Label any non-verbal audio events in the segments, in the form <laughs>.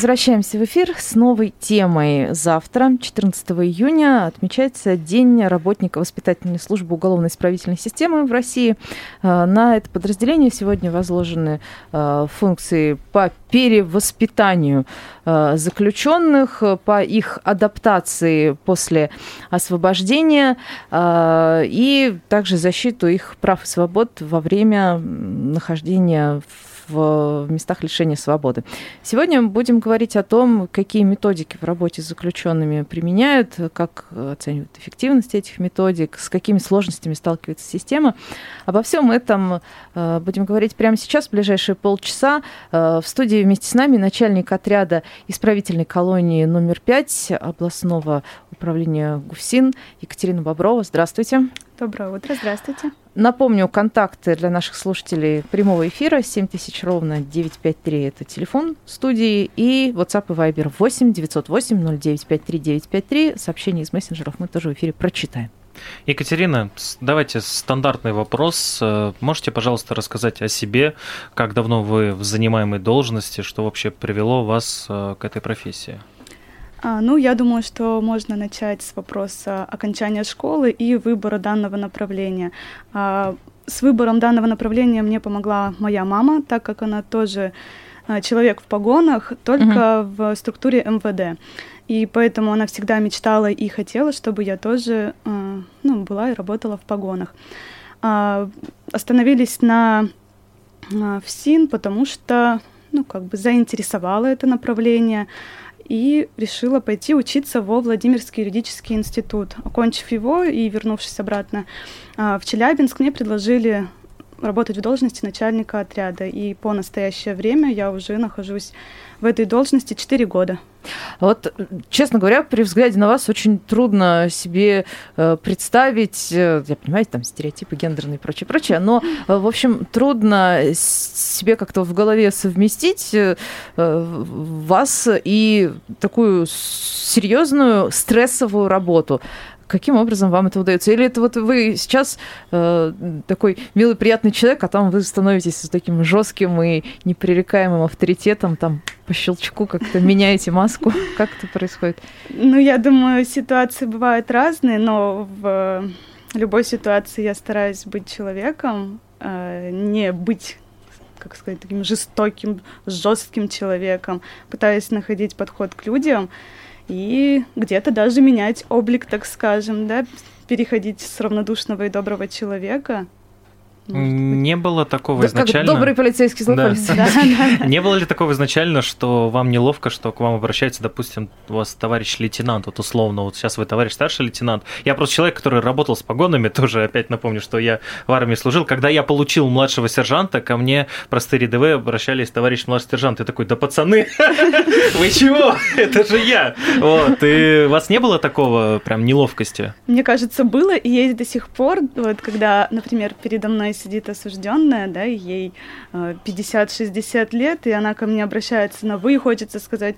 Возвращаемся в эфир с новой темой. Завтра, 14 июня, отмечается День работника воспитательной службы уголовно-исправительной системы в России. Э, На это подразделение сегодня возложены э, функции по перевоспитанию э, заключенных, по их адаптации после освобождения и также защиту их прав и свобод во время нахождения в местах лишения свободы. Сегодня будем говорить о том, какие методики в работе с заключенными применяют, как оценивают эффективность этих методик, с какими сложностями сталкивается система. Обо всем этом э, будем говорить прямо сейчас, в ближайшие полчаса. Э, В студии вместе с нами начальник отряда исправительной колонии номер 5 областного управления ГУФСИН Екатерина Боброва. Здравствуйте. Доброе утро, здравствуйте. Напомню, контакты для наших слушателей прямого эфира 7000 ровно 953 это телефон студии и WhatsApp и Viber 8 908 0953 953. Сообщения из мессенджеров мы тоже в эфире прочитаем. Екатерина, давайте стандартный вопрос. Э, Можете, пожалуйста, рассказать о себе, как давно вы в занимаемой должности, что вообще привело вас э, к этой профессии? А, ну, я думаю, что можно начать с вопроса окончания школы и выбора данного направления. А, с выбором данного направления мне помогла моя мама, так как она тоже а, человек в погонах, только в структуре МВД. И поэтому она всегда мечтала и хотела, чтобы я тоже ну, была и работала в погонах. Остановились на ФСИН, потому что ну, как бы заинтересовало это направление и решила пойти учиться во Владимирский юридический институт. Окончив его и вернувшись обратно а, в Челябинск, мне предложили работать в должности начальника отряда. И по настоящее время я уже нахожусь в этой должности 4 года. Вот, честно говоря, при взгляде на вас очень трудно себе э, представить, э, я понимаю, там стереотипы гендерные и прочее, прочее, но, э, в общем, трудно себе как-то в голове совместить вас и такую серьезную стрессовую работу. Каким образом вам это удается? Или это вот вы сейчас э, такой милый, приятный человек, а там вы становитесь таким жестким и непререкаемым авторитетом, там по щелчку как-то меняете маску? <laughs> Как это происходит? Ну, я думаю, ситуации бывают разные, но в любой ситуации я стараюсь быть человеком, э, не быть как сказать, таким жестоким, жестким человеком, пытаюсь находить подход к людям и где-то даже менять облик, так скажем, да, переходить с равнодушного и доброго человека. Не было такого Да, как изначально? добрый полицейский, <laughs> да, да. Не было ли такого изначально, что вам неловко, что к вам обращается, допустим, у вас товарищ лейтенант, вот условно, вот сейчас вы товарищ старший лейтенант. Я просто человек, который работал с погонами, <laughs> тоже опять напомню, что я в армии служил. Когда я получил младшего сержанта, ко мне простые рядовые обращались, товарищ младший сержант. Я такой, да пацаны, <laughs> вы чего? Это же я. Вот, и у вас не было такого прям неловкости? Мне кажется, было и есть до сих пор, вот когда, например, передо мной сидит осужденная, да, и ей э, 50-60 лет, и она ко мне обращается на вы, хочется сказать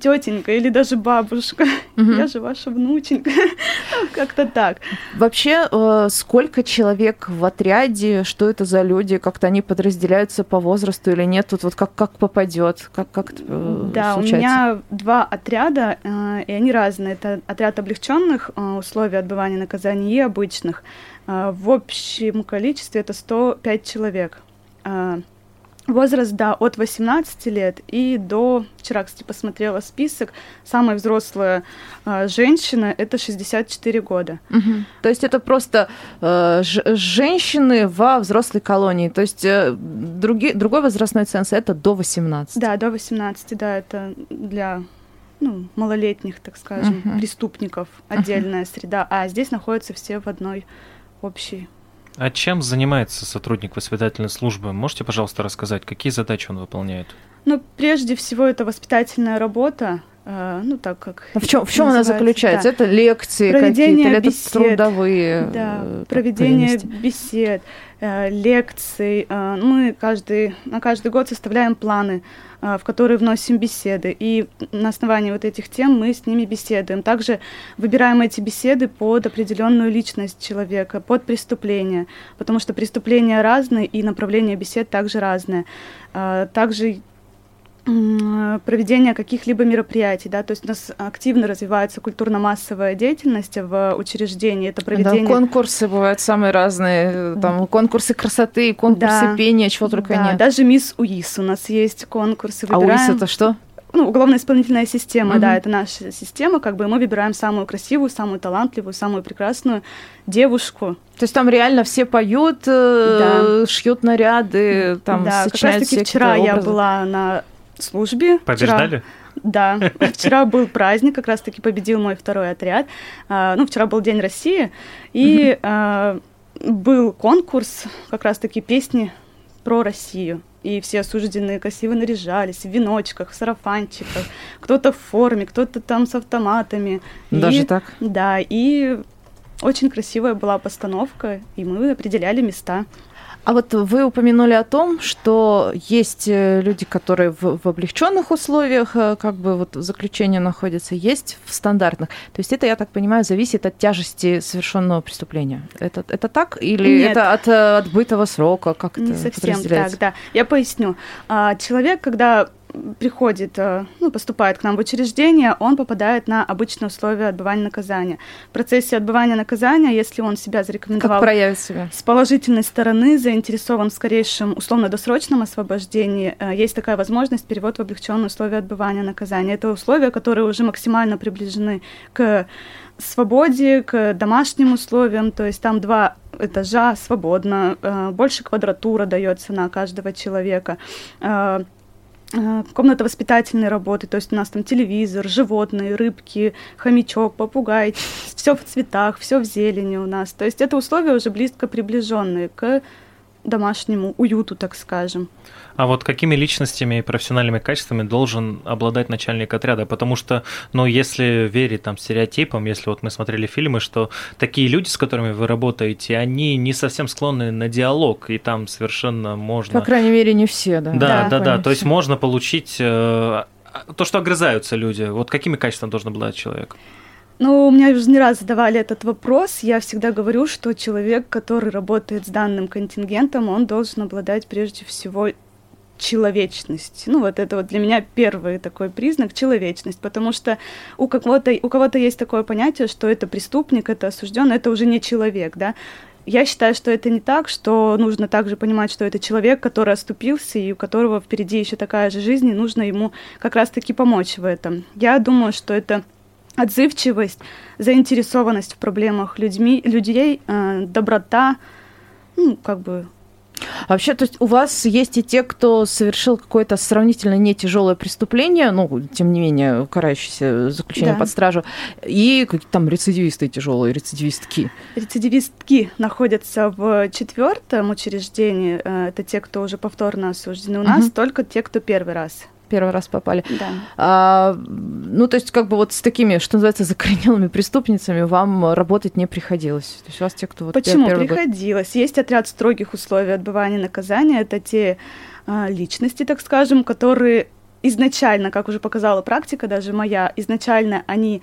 тетенька или даже бабушка, Мгм. я же ваша внученька, <laughs> Ну, как-то так. Вообще, э, сколько человек в отряде, что это за люди, как-то они подразделяются по возрасту или нет? Тут вот как, как попадет, как, как э, Да, у случается? меня два отряда, э, и они разные. Это отряд облегченных э, условий отбывания наказаний и обычных. Э, В общем количестве это 105 человек. Э, Возраст, да, от 18 лет и до, вчера, кстати, посмотрела список, самая взрослая э, женщина – это 64 года. Мгм. То есть это просто э, женщины во взрослой колонии. То есть э, други- другой возрастной ценз это до 18. Да, до 18, да, это для ну, малолетних, так скажем, Мгм. преступников отдельная среда, а здесь находятся все в одной общей. А чем занимается сотрудник воспитательной службы? Можете, пожалуйста, рассказать, какие задачи он выполняет? Ну, прежде всего, это воспитательная работа, э, ну так как. А в чем, в чем она заключается? Да. Это лекции какие-то, или это трудовые? Да, проведение бесед, лекций. Мы каждый, на каждый год составляем планы в которые вносим беседы. И на основании вот этих тем мы с ними беседуем. Также выбираем эти беседы под определенную личность человека, под преступление, потому что преступления разные и направление бесед также разное. А, также проведения каких-либо мероприятий, да, то есть у нас активно развивается культурно-массовая деятельность в учреждении, это проведение... Да, конкурсы бывают самые разные, там конкурсы красоты, конкурсы да, пения, чего только да, нет. даже мисс УИС у нас есть конкурсы. Выбираем... А УИС это что? ну, уголовно-исполнительная система, угу. да, это наша система, как бы мы выбираем самую красивую, самую талантливую, самую прекрасную девушку. То есть там реально все поют, э, да. шьют наряды, там да, как раз таки вчера я была на службе. Побеждали? Вчера, да, <laughs> вчера был праздник, как раз-таки победил мой второй отряд. А, ну, вчера был День России, и а, был конкурс как раз-таки песни про Россию. И все осужденные красиво наряжались в веночках, в сарафанчиках, кто-то в форме, кто-то там с автоматами. Даже и, так? Да, и очень красивая была постановка, и мы определяли места. А вот вы упомянули о том, что есть э, люди, которые в, в облегченных условиях, э, как бы вот заключения находятся, есть в стандартных. То есть это, я так понимаю, зависит от тяжести совершенного преступления. Это, это так? Или Нет. это от э, отбытого срока? Как Не это совсем так, да. Я поясню. А, человек, когда приходит, э, ну, поступает к нам в учреждение, он попадает на обычные условия отбывания наказания. В процессе отбывания наказания, если он себя зарекомендовал себя? с положительной стороны, заинтересован в скорейшем условно-досрочном освобождении, э, есть такая возможность перевод в облегченные условия отбывания наказания. Это условия, которые уже максимально приближены к свободе, к домашним условиям, то есть там два этажа свободно, э, больше квадратура дается на каждого человека комната воспитательной работы, то есть у нас там телевизор, животные, рыбки, хомячок, попугай, все в цветах, все в зелени у нас. То есть это условия уже близко приближенные к домашнему уюту, так скажем. А вот какими личностями и профессиональными качествами должен обладать начальник отряда? Потому что, ну, если верить там стереотипам, если вот мы смотрели фильмы, что такие люди, с которыми вы работаете, они не совсем склонны на диалог, и там совершенно можно... По крайней мере, не все, да. Да, да, да. да. То есть можно получить э, то, что огрызаются люди. Вот какими качествами должен обладать человек? Ну, у меня уже не раз задавали этот вопрос. Я всегда говорю, что человек, который работает с данным контингентом, он должен обладать прежде всего человечность. Ну, вот это вот для меня первый такой признак человечность, потому что у кого-то у кого-то есть такое понятие, что это преступник, это осужденный, это уже не человек, да. Я считаю, что это не так, что нужно также понимать, что это человек, который оступился, и у которого впереди еще такая же жизнь, и нужно ему как раз-таки помочь в этом. Я думаю, что это отзывчивость, заинтересованность в проблемах людьми, людей, э, доброта, ну, как бы вообще, то есть у вас есть и те, кто совершил какое-то сравнительно не тяжелое преступление, ну, тем не менее, карающееся заключение да. под стражу, и какие-то там рецидивисты тяжелые, рецидивистки. Рецидивистки находятся в четвертом учреждении. Э, это те, кто уже повторно осуждены. У угу. нас только те, кто первый раз первый раз попали. Да. А, ну, то есть, как бы вот с такими, что называется, закоренелыми преступницами вам работать не приходилось. То есть у вас те, кто вот Почему приходилось? Год... Есть отряд строгих условий отбывания наказания. Это те а, личности, так скажем, которые изначально, как уже показала практика, даже моя, изначально они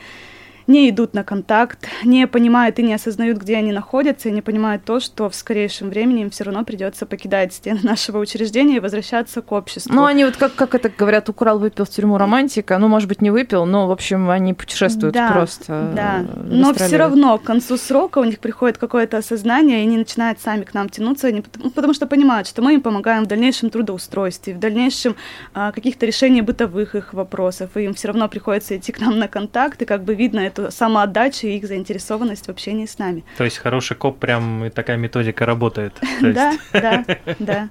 не идут на контакт, не понимают и не осознают, где они находятся, и не понимают то, что в скорейшем времени им все равно придется покидать стены нашего учреждения и возвращаться к обществу. Ну, они вот как, как это говорят, украл, выпил в тюрьму романтика, ну, может быть, не выпил, но, в общем, они путешествуют да, просто. Да, но все равно к концу срока у них приходит какое-то осознание, и они начинают сами к нам тянуться, они, потому, потому что понимают, что мы им помогаем в дальнейшем трудоустройстве, в дальнейшем а, каких-то решениях бытовых их вопросов, и им все равно приходится идти к нам на контакт, и как бы видно это эту самоотдачу и их заинтересованность в общении с нами. То есть хороший коп прям и такая методика работает. <laughs> Да, да, да.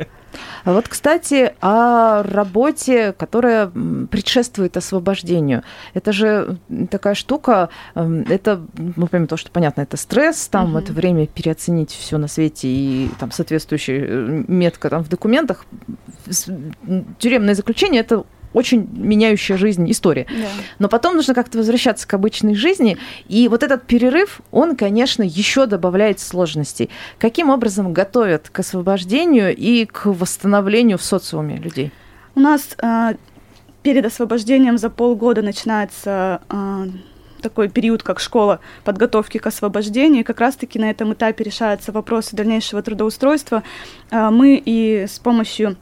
А вот, кстати, о работе, которая предшествует освобождению. Это же такая штука, эм, это, ну, помимо того, что, понятно, это стресс, там угу. это время переоценить все на свете и там соответствующая э, метка там в документах. Тюремное заключение – это очень меняющая жизнь история. Да. Но потом нужно как-то возвращаться к обычной жизни, и вот этот перерыв, он, конечно, еще добавляет сложностей. Каким образом готовят к освобождению и к восстановлению в социуме людей? У нас э, перед освобождением за полгода начинается э, такой период, как школа подготовки к освобождению. И как раз-таки на этом этапе решаются вопросы дальнейшего трудоустройства. Э, мы и с помощью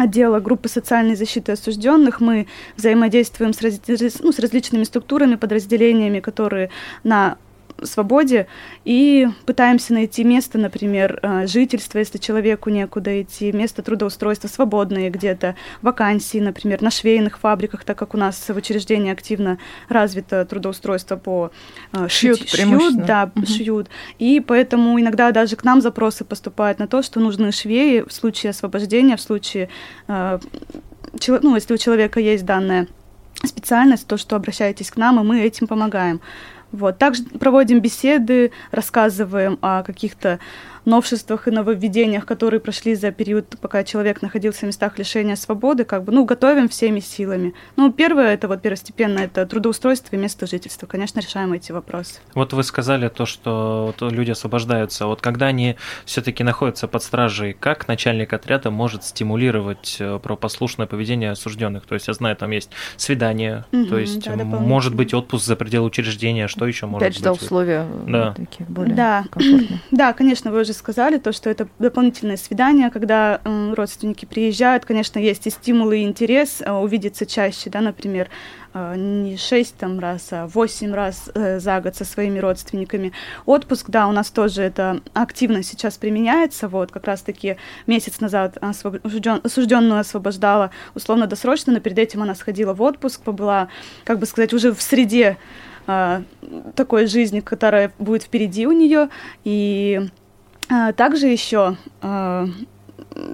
отдела группы социальной защиты осужденных. Мы взаимодействуем с, раз, ну, с различными структурами, подразделениями, которые на свободе и пытаемся найти место, например, э, жительства, если человеку некуда идти, место трудоустройства свободные где-то, вакансии, например, на швейных фабриках, так как у нас в учреждении активно развито трудоустройство по э, шьют, шить, шьют да, угу. шьют. И поэтому иногда даже к нам запросы поступают на то, что нужны швеи в случае освобождения, в случае, э, ну, если у человека есть данная специальность, то, что обращайтесь к нам, и мы этим помогаем. Вот. Также проводим беседы, рассказываем о каких-то новшествах и нововведениях, которые прошли за период, пока человек находился в местах лишения свободы, как бы, ну, готовим всеми силами. Ну, первое, это вот первостепенно, это трудоустройство и место жительства. Конечно, решаем эти вопросы. Вот вы сказали то, что вот люди освобождаются. Вот когда они все-таки находятся под стражей, как начальник отряда может стимулировать э, правопослушное поведение осужденных? То есть, я знаю, там есть свидание, Мгм, то есть, да, может быть, отпуск за пределы учреждения, что еще может Опять же, да, быть? условия Да. э, такие более Да. комфортные. <clears throat> Да, конечно, вы уже сказали то, что это дополнительное свидание, когда м, родственники приезжают. Конечно, есть и стимулы, и интерес э, увидеться чаще, да, например, э, не шесть там раз, а восемь раз э, за год со своими родственниками. Отпуск, да, у нас тоже это активно сейчас применяется. Вот, как раз-таки месяц назад освобожден, осужденную освобождала условно-досрочно, но перед этим она сходила в отпуск, побыла, как бы сказать, уже в среде а, такой жизни, которая будет впереди у нее. И также еще а,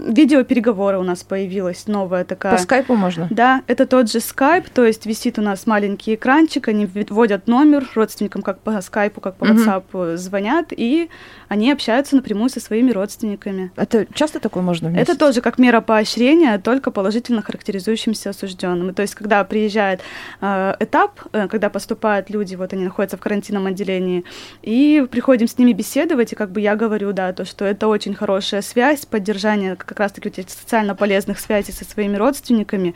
видеопереговоры у нас появилась новая такая. По скайпу можно? Да, это тот же скайп, то есть висит у нас маленький экранчик, они вводят номер родственникам как по скайпу, как по. WhatsApp звонят, и они общаются напрямую со своими родственниками. Это часто такое можно вместе? Это тоже как мера поощрения, только положительно характеризующимся осужденным. То есть, когда приезжает э, этап, э, когда поступают люди, вот они находятся в карантинном отделении, и приходим с ними беседовать, и как бы я говорю, да, то, что это очень хорошая связь, поддержание как раз-таки вот этих социально полезных связей со своими родственниками,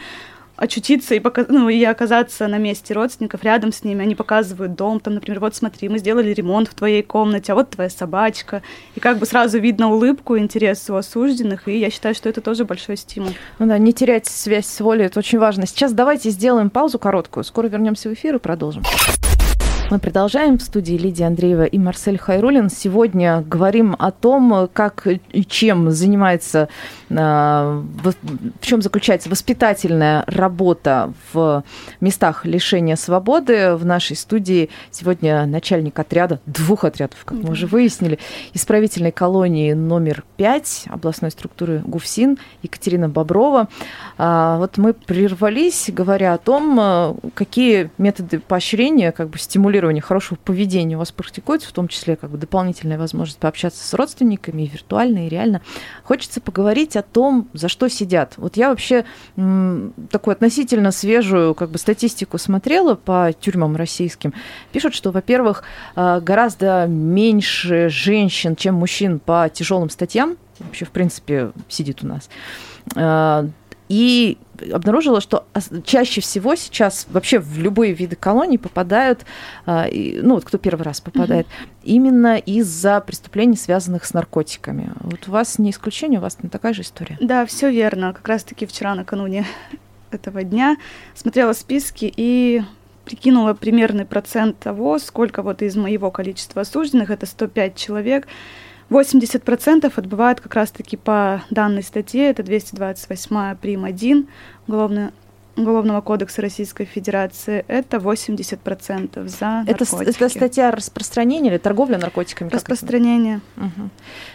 очутиться и, пока, ну, и оказаться на месте родственников, рядом с ними. Они показывают дом, там, например, вот смотри, мы сделали ремонт в твоей комнате, а вот твоя собачка. И как бы сразу видно улыбку, интерес у осужденных, и я считаю, что это тоже большой стимул. Ну да, не терять связь с волей, это очень важно. Сейчас давайте сделаем паузу короткую. Скоро вернемся в эфир и продолжим. Мы продолжаем в студии Лидия Андреева и Марсель Хайрулин. Сегодня говорим о том, как и чем занимается, в в чем заключается воспитательная работа в местах лишения свободы. В нашей студии сегодня начальник отряда, двух отрядов, как мы уже выяснили, исправительной колонии номер 5 областной структуры ГУФСИН Екатерина Боброва. А, Вот мы прервались, говоря о том, а, какие методы поощрения, как бы стимулирования хорошего поведения у вас практикуются, в том числе как бы дополнительная возможность пообщаться с родственниками, и виртуально, и реально. Хочется поговорить о том, за что сидят. Вот я вообще м, такую относительно свежую как бы статистику смотрела по тюрьмам российским. Пишут, что, во-первых, а, гораздо меньше женщин, чем мужчин по тяжелым статьям, вообще, в принципе, сидит у нас. А, И обнаружила, что чаще всего сейчас вообще в любые виды колоний попадают, а, ну вот кто первый раз попадает, именно из-за преступлений, связанных с наркотиками. Вот у вас не исключение, у вас не такая же история. Да, все верно. Как раз-таки вчера, накануне <laughs> этого дня, смотрела списки и прикинула примерный процент того, сколько вот из моего количества осужденных, это 105 человек, 80% отбывают как раз-таки по данной статье, это 228 прим. 1 уголовно, Уголовного кодекса Российской Федерации, это 80% за Это, наркотики. это статья распространения или торговля наркотиками? Распространение. Мгм.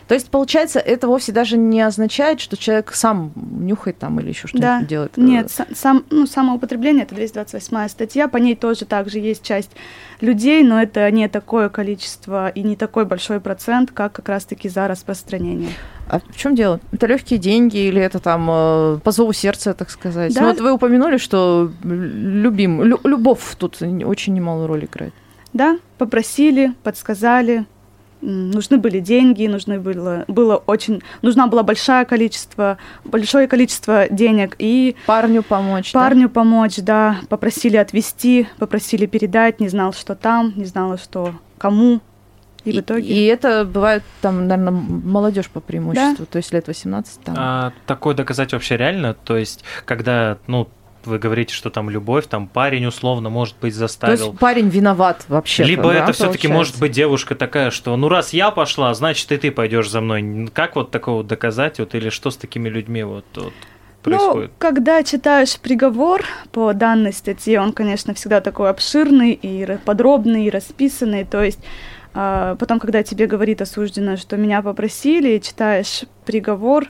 То есть, получается, это вовсе даже не означает, что человек сам нюхает там или еще что-нибудь Да. делает? Нет, са- сам, ну, самоупотребление это 228 статья, по ней тоже также есть часть людей, но это не такое количество и не такой большой процент, как как раз-таки за распространение. А в чем дело? Это легкие деньги или это там э, по зову сердца, так сказать? Да. Ну, вот вы упомянули, что любим, лю- любовь тут очень немалую роль играет. Да, попросили, подсказали, нужны были деньги, нужны было, было очень, нужна была большое количество, большое количество денег и Парню помочь. да? парню помочь, да, попросили отвезти, попросили передать, не знал, что там, не знала, что кому, и, в итоге. И это бывает там, наверное, молодежь по преимуществу, то есть лет 18 там. А такое доказать вообще реально? То есть, когда, ну, вы говорите, что там любовь, там парень условно, может быть, то заставил. есть парень виноват вообще. Либо это все-таки может быть девушка такая, что ну раз я пошла, значит и ты пойдешь за мной. Как вот такого доказать, вот или что с такими людьми вот, вот происходит? Ну, когда читаешь приговор по данной статье, он, конечно, всегда такой обширный и подробный, и расписанный. То есть а, потом, когда тебе говорит осужденная, что меня попросили, читаешь приговор,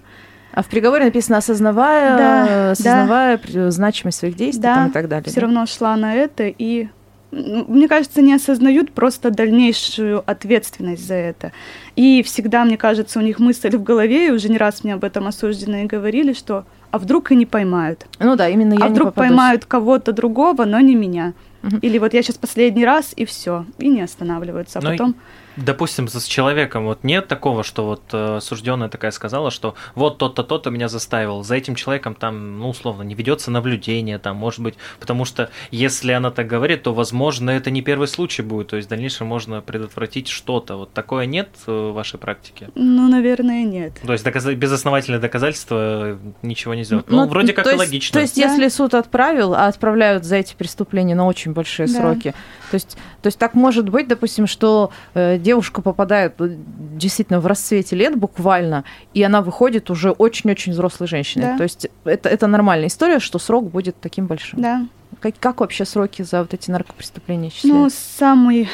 А в приговоре написано, осознавая, Да, осознавая при- значимость своих действий Да, там и так далее. все да? равно шла на это, и м, мне кажется, не осознают просто дальнейшую ответственность за это. И всегда, мне кажется, у них мысль в голове, и уже не раз мне об этом осужденные говорили, что а вдруг и не поймают. Ну да, именно я а вдруг попадусь. поймают кого-то другого, но не меня. Или вот я сейчас последний раз, и все, и не останавливаются. А Ну и- потом, Допустим, с человеком вот нет такого, что вот э, осужденная такая сказала, что вот тот-то, тот-то меня заставил. За этим человеком там, ну, условно, не ведется наблюдение, там, может быть, потому что если она так говорит, то, возможно, это не первый случай будет, то есть в дальнейшем можно предотвратить что-то. Вот такое нет э, в вашей практике? ну, наверное, нет. То есть доказа- безосновательное доказательство э, ничего не сделать. Ну, Ну, вроде как то и есть- логично. То есть, Да. если суд отправил, а отправляют за эти преступления на очень большие Да. сроки, то есть, то есть так может быть, допустим, что э, девушка попадает э, действительно в расцвете лет буквально, и она выходит уже очень-очень взрослой женщиной. Да. То есть это, это нормальная история, что срок будет таким большим. Да. Как, как вообще сроки за вот эти наркопреступления Ну, исчисляются? самый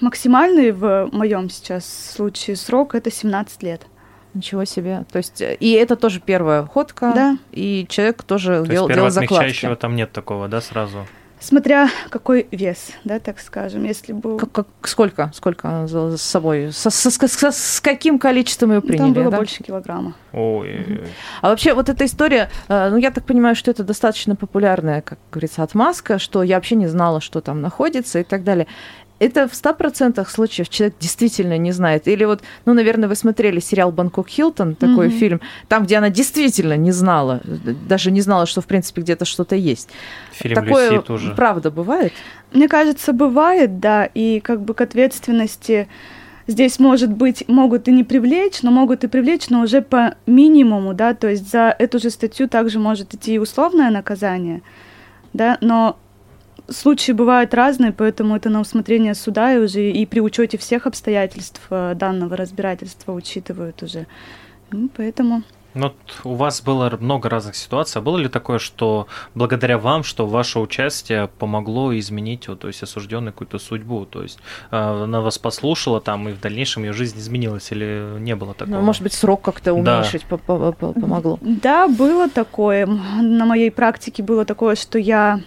максимальный в моем сейчас случае срок это 17 лет. Ничего себе. То есть, э, и это тоже первая ходка, Да. и человек тоже То делал, есть делал закладки. там нет такого, да, сразу? Смотря какой вес, да, так скажем. Если бы Как, как- сколько? Сколько с собой? Со- со- с, с- с каким количеством ее приняли? там было да? больше килограмма. Ой, А вообще вот эта история, э, ну я так понимаю, что это достаточно популярная, как говорится, отмазка, что я вообще не знала, что там находится и так далее. Это в 100% случаев человек действительно не знает. Или вот, ну, наверное, вы смотрели сериал «Бангкок Хилтон», такой Мгм. фильм, там, где она действительно не знала, даже не знала, что, в принципе, где-то что-то есть. фильм Такое Люси тоже. правда бывает? Мне кажется, бывает, да, и как бы к ответственности здесь, может быть, могут и не привлечь, но могут и привлечь, но уже по минимуму, да, то есть за эту же статью также может идти и условное наказание, да, но случаи бывают разные, поэтому это на усмотрение суда и уже и при учете всех обстоятельств э, данного разбирательства учитывают уже. Ну, поэтому Ну, вот у вас было много разных ситуаций. А было ли такое, что благодаря вам, что ваше участие помогло изменить, вот, то есть осужденную какую-то судьбу? То есть э, она вас послушала там, и в дальнейшем ее жизнь изменилась, или не было такого? Ну, может быть, срок как-то Да. уменьшить по- помогло? Да, было такое. На моей практике было такое, что я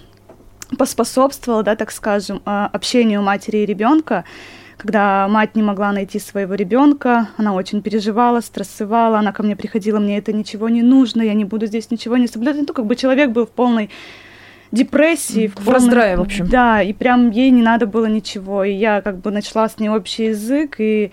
поспособствовала, да, так скажем, а, общению матери и ребенка. Когда мать не могла найти своего ребенка, она очень переживала, стрессовала, она ко мне приходила, мне это ничего не нужно, я не буду здесь ничего не соблюдать. Ну, как бы человек был в полной депрессии. В полной- раздрае, в общем. Да, и прям ей не надо было ничего. И я как бы начала с ней общий язык, и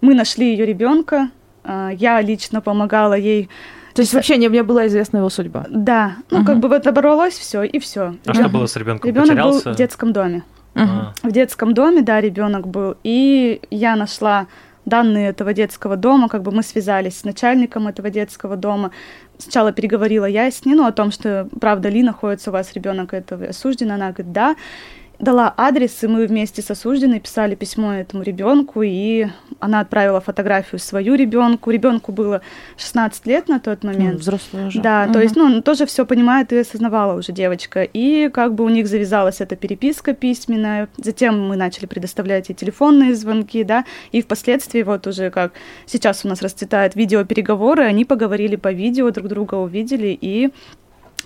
мы нашли ее ребенка. Я лично помогала ей То есть вообще не мне была известна его судьба? да, ну Мгм. как бы вот оборвалось все и все. А что было с ребенком? Ребенок был в детском доме. А, В детском доме, да, ребенок был. И я нашла данные этого детского дома, как бы мы связались с начальником этого детского дома. Сначала переговорила я с ней, ну, о том, что, правда ли, находится у вас ребенок этого осужденный. Она говорит, да. Дала адрес, и мы вместе с осужденной писали письмо этому ребенку, и она отправила фотографию свою ребенку. Ребенку было 16 лет на тот Ну, момент. взрослая уже. Да, то Мгм. есть, ну, она тоже все понимает и осознавала уже девочка. И как бы у них завязалась эта переписка письменная. Затем мы начали предоставлять ей телефонные звонки, да, и впоследствии вот уже как сейчас у нас расцветают видеопереговоры, они поговорили по видео, друг друга увидели, и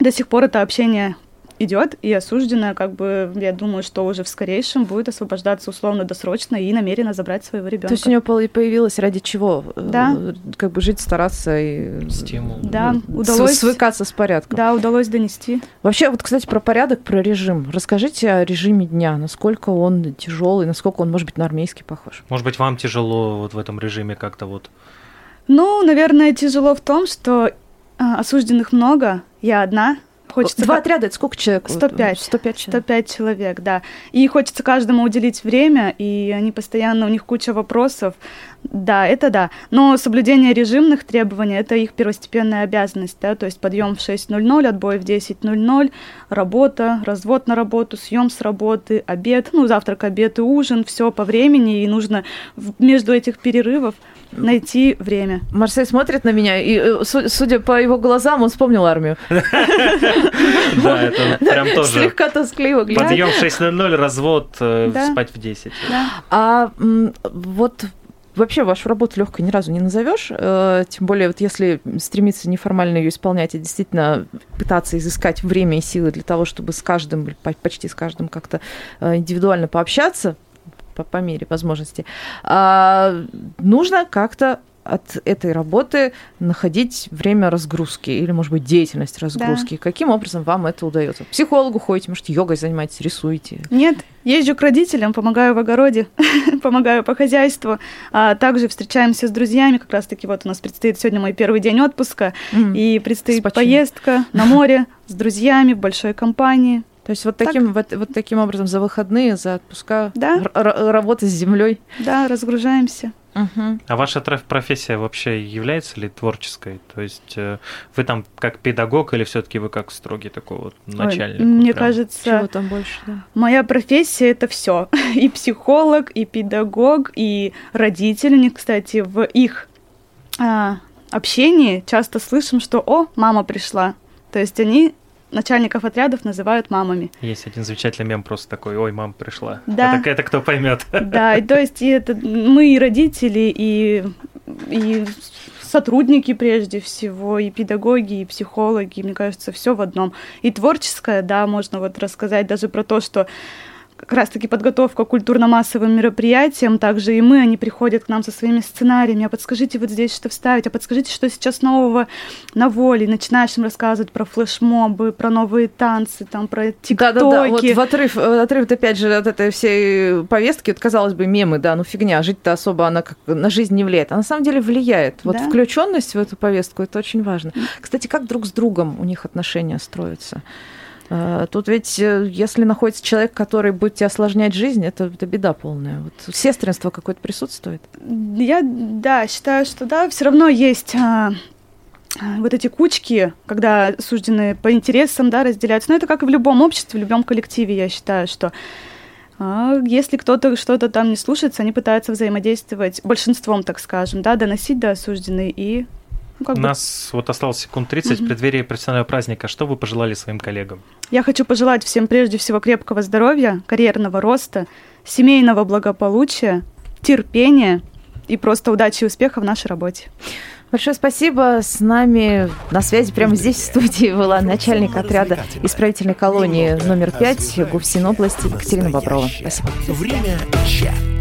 до сих пор это общение идет, и осужденная, как бы, я думаю, что уже в скорейшем будет освобождаться условно-досрочно и намеренно забрать своего ребенка. То есть у нее появилось ради чего? Э, Да. Как бы жить, стараться и... Стимул. Да, с- удалось- Свыкаться с порядком. Да, удалось донести. Вообще, вот, кстати, про порядок, про режим. Расскажите о режиме дня. Насколько он тяжелый, насколько он, может быть, на армейский похож? Может быть, вам тяжело вот в этом режиме как-то вот... Ну, наверное, тяжело в том, что а, осужденных много, я одна. Хочется Два отряда, это сколько человек? 105. 105 человек. 105 человек, да. И хочется каждому уделить время, и они постоянно, у них куча вопросов. Да, это да. Но соблюдение режимных требований – это их первостепенная обязанность, да, то есть подъем в 6.00, отбой в 10.00, работа, развод на работу, съем с работы, обед, ну, завтрак, обед и ужин, все по времени, и нужно между этих перерывов найти время. Марсель смотрит на меня, и, э, су- судя по его глазам, он вспомнил армию. <laughs> <laughs> Да, это прям тоже... Слегка тоскливо глядя. Подъем в 6.00, развод, э, спать в 10. Да. А вот вообще вашу работу легкой ни разу не назовешь, э, тем более вот если стремиться неформально ее исполнять и действительно пытаться изыскать время и силы для того, чтобы с каждым, почти с каждым как-то э, индивидуально пообщаться по, по мере возможности, а, нужно как-то от этой работы находить время разгрузки или, может быть, деятельность разгрузки. Каким образом вам это удается? К психологу ходите, может, йогой занимаетесь, рисуете? Нет, езжу к родителям, помогаю в огороде, <laughs> помогаю по хозяйству. А также встречаемся с друзьями. Как раз-таки вот у нас предстоит сегодня мой первый день отпуска. М. И предстоит С почином. поездка на море с друзьями в большой компании. То есть вот таким, вот, вот таким образом за выходные, за отпуска, Да. работа с землей. Да, разгружаемся. А ваша профессия вообще является ли творческой? То есть э, вы там как педагог или все-таки вы как строгий такой вот Ой, начальник? мне Вот прям? кажется, Чего там больше, да? моя профессия это все. <laughs> И психолог, и педагог, и родители. Мне, кстати, в их а, общении часто слышим, что «О, мама пришла». То есть они начальников отрядов называют мамами. Есть один замечательный мем просто такой, ой, мама пришла. Да. Это, это кто поймет. Да, и то есть и это мы и родители, и, и сотрудники прежде всего, и педагоги, и психологи, мне кажется, все в одном. И творческое, да, можно вот рассказать даже про то, что как раз-таки подготовка к культурно-массовым мероприятиям, также и мы, они приходят к нам со своими сценариями, а подскажите вот здесь что вставить, а подскажите, что сейчас нового на воле, начинаешь им рассказывать про флешмобы, про новые танцы, там, про тиктоки. Да-да-да, вот в отрыв, э, отрыв опять же, от этой всей повестки, вот, казалось бы, мемы, да, ну фигня, жить-то особо она как на жизнь не влияет. А на самом деле влияет. Вот Да. включенность в эту повестку, это очень важно. Кстати, как друг с другом у них отношения строятся? Э, Тут ведь, э, если находится человек, который будет тебе осложнять жизнь, это, это беда полная. Вот сестринство какое-то присутствует. Я, да, считаю, что да, все равно есть а, а, вот эти кучки, когда суждены по интересам, да, разделяются. Но это как и в любом обществе, в любом коллективе, я считаю, что а, если кто-то что-то там не слушается, они пытаются взаимодействовать большинством, так скажем, да, доносить до осужденной и ну, как У бы, нас вот осталось секунд 30 в преддверии профессионального праздника. Что вы пожелали своим коллегам? Я хочу пожелать всем прежде всего крепкого здоровья, карьерного роста, семейного благополучия, терпения и просто удачи и успеха в нашей работе. Большое спасибо. С нами на связи прямо здесь, в студии, была начальник отряда исправительной колонии номер 5 Гуфсин области Екатерина Боброва. Спасибо. Время чат.